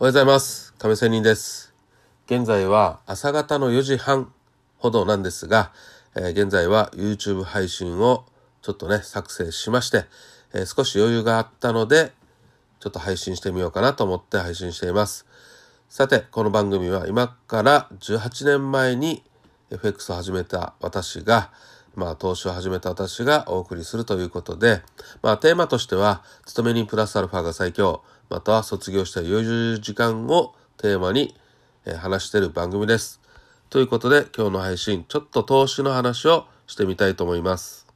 おはようございます。亀仙人です。現在は朝方の4時半ほどなんですが、えー現在は YouTube 配信をちょっとね、作成しまして、えー少し余裕があったので、ちょっと配信してみようかなと思って配信しています。さて、この番組は今から18年前に FX を始めた私が、まあ、投資を始めた私がお送りするということで、まあ、テーマとしては、勤め人プラスアルファが最強、または卒業した余裕時間をテーマに、え話している番組です。ということで、今日の配信、ちょっと投資の話をしてみたいと思います。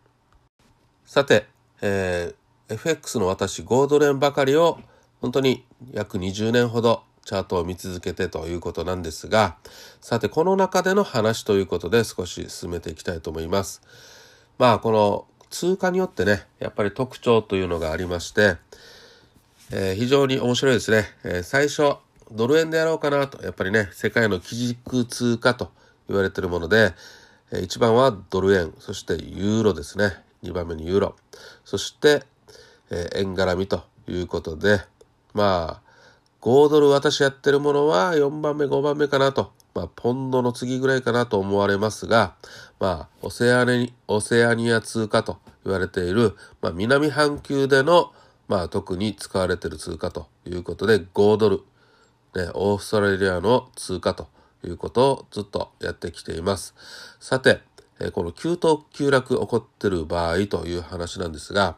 さて、えー FX の私5ドル円ばかりを本当に約20年ほどチャートを見続けてということなんですがさてこの中での話ということで少し進めていきたいと思います。まあこの通貨によってねやっぱり特徴というのがありまして、えー非常に面白いですね、えー最初ドル円でやろうかなとやっぱりね世界の基軸通貨と言われているもので、え1番はドル円そしてユーロですね。2番目にユーロ。そして、えー円絡みということでまあ5ドル私やってるものは4番目5番目かなと、まあ、ポンドの次ぐらいかなと思われますがまあオセアニオセアニア通貨と言われている、まあ、南半球での、まあ、特に使われている通貨ということで5ドル、ね、オーストラリアの通貨ということをずっとやってきています。さて、えこの急騰急落起こってる場合という話なんですが、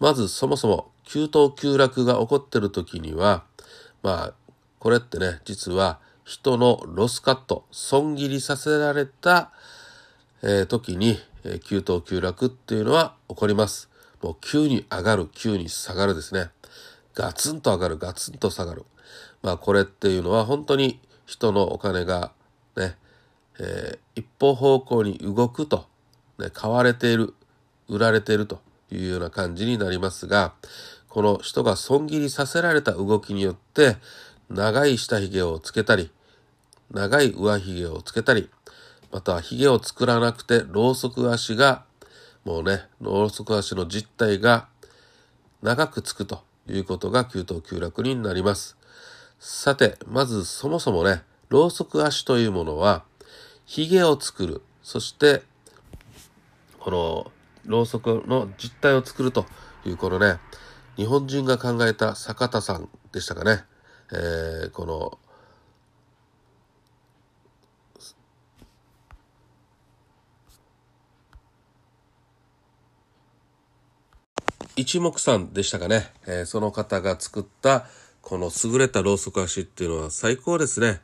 まずそもそも急騰急落が起こってる時には、まあ、これってね、実は人のロスカット、損切りさせられた、えー時に、えー急騰急落っていうのは起こります。もう急に上がる、急に下がるですね。ガツンと上がる、ガツンと下がる。まあこれっていうのは本当に人のお金がね、えー一方方向に動くと、ね、買われている、売られているというような感じになりますが、この人が損切りさせられた動きによって、長い下髭をつけたり、長い上髭をつけたり、または髭を作らなくて、ろうそく足が、もうね、ろうそく足の実体が長くつくということが急騰急落になります。さて、まずそもそもね、ろうそく足というものは、髭を作る、そして、この、ろうそくの実体を作るという、このね、日本人が考えた坂田さんでしたかね。えーこの、一目散でしたかね、えーその方が作ったこの優れたろうそく足っていうのは最高ですね。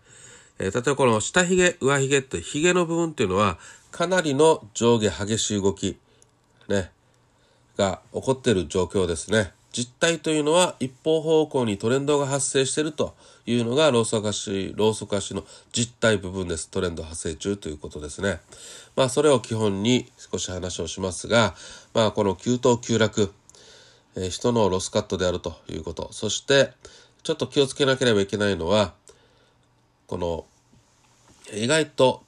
えー例えばこの下髭、上髭って髭の部分っていうのはかなりの上下激しい動き、ね、が起こっている状況ですね。実態というのは一方方向にトレンドが発生しているというのがローソク足、ローソク足の実態部分です。トレンド発生中ということですね。まあそれを基本に少し話をしますが、まあこの急騰急落、えー人のロスカットであるということ。そして、ちょっと気をつけなければいけないのは、この、意外と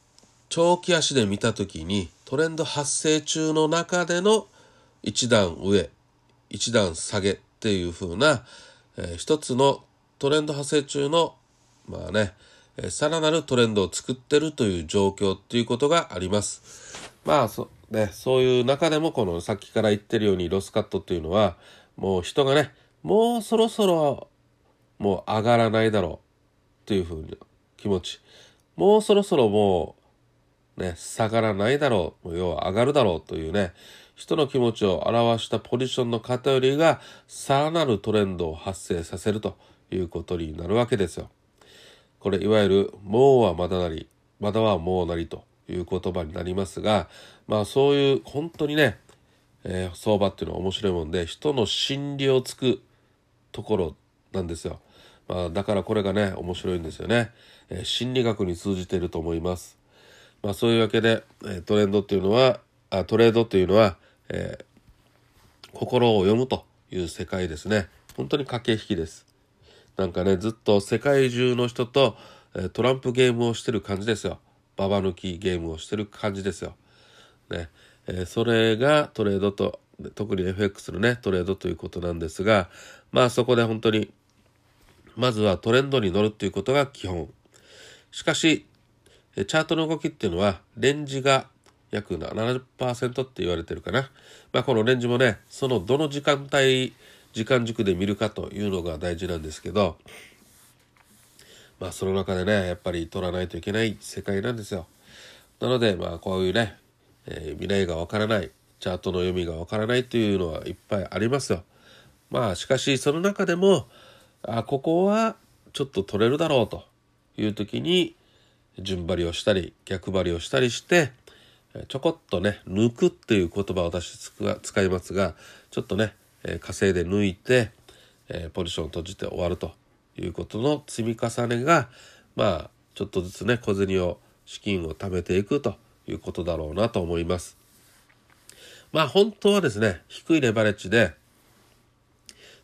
長期足で見たときにトレンド発生中の中での一段上、一段下げっていう風な、えー一つのトレンド発生中の、まあね、えーさらなるトレンドを作ってるという状況っていうことがあります。まあそ,、ね、そういう中でもこのさっきから言ってるようにロスカットっていうのはもう人がねもうそろそろもう上がらないだろうっていうふうな気持ちもうそろそろもうね下がらないだろう要は上がるだろうというね人の気持ちを表したポジションの偏りがさらなるトレンドを発生させるということになるわけですよ。これいわゆる「もうはまだなりまだはもうなり」という言葉になりますがまあそういう本当にね、えー相場っていうのは面白いもんで人の心理をつくところなんですよ。まあ、だからこれがね面白いんですよね、えー心理学に通じていると思います。まあそういうわけで、トレンドっていうのはあトレードっていうのは、えー心を読むという世界ですね。本当に駆け引きです。なんかね、ずっと世界中の人と、トランプゲームをしてる感じですよ。ババ抜きゲームをしてる感じですよ。ね。えーそれがトレードと、特に FX のね、トレードということなんですが、まあそこで本当に、まずはトレンドに乗るっていうことが基本。しかし、チャートの動きっていうのは、レンジが約70%って言われてるかな。まあこのレンジもね、そのどの時間帯、時間軸で見るかというのが大事なんですけど、まあその中でね、やっぱり取らないといけない世界なんですよ。なので、まあこういうね、えー、未来がわからない、チャートの読みがわからないというのはいっぱいありますよ。まあしかしその中でも、あ、ここはちょっと取れるだろうという時に、順張りをしたり、逆張りをしたりして、ちょこっとね、抜くっていう言葉を私使いますが、ちょっとね、稼いで抜いて、ポジションを閉じて終わるということの積み重ねが、まあ、ちょっとずつね、小銭を、資金を貯めていくということだろうなと思います。まあ、本当はですね、低いレバレッジで、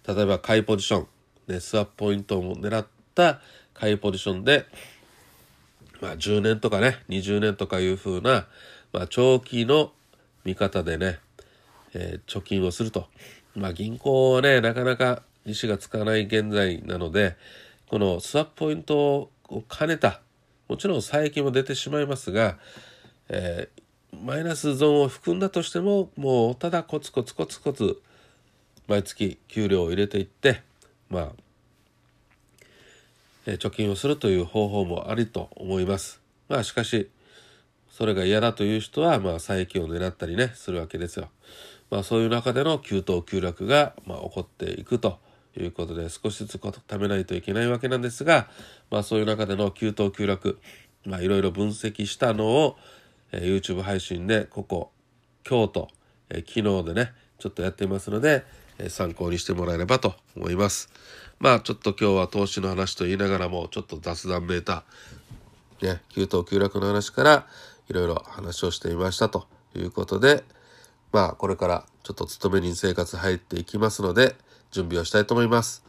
例えば買いポジション、ね、スワップポイントを狙った買いポジションで、まあ、10年とかね、20年とかいう風な、まあ、長期の見方でね、えー、貯金をすると。まあ、銀行はね、なかなか利子がつかない現在なので、このスワップポイントを兼ねた、もちろん差益も出てしまいますが、えー、マイナスゾーンを含んだとしても、もうただコツコツコツコツ毎月給料を入れていって、まあ、貯金をするという方法もありと思います。まあしかし、それが嫌だという人は、まあ、差益を狙ったりね、するわけですよ。まあ、そういう中での急騰急落が、まあ、起こっていくということで少しずつ貯めないといけないわけなんですが、まあ、そういう中での急騰急落まあいろいろ分析したのを、えー、YouTube 配信でここ今日と、えー、昨日でねちょっとやっていますので、参考にしてもらえればと思いますまあちょっと今日は投資の話と言いながらもちょっと雑談めいたね急騰急落の話からいろいろ話をしてみましたということでまあこれからちょっと勤め人生活入っていきますので準備をしたいと思います。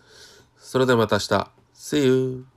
それではまた明日。See you!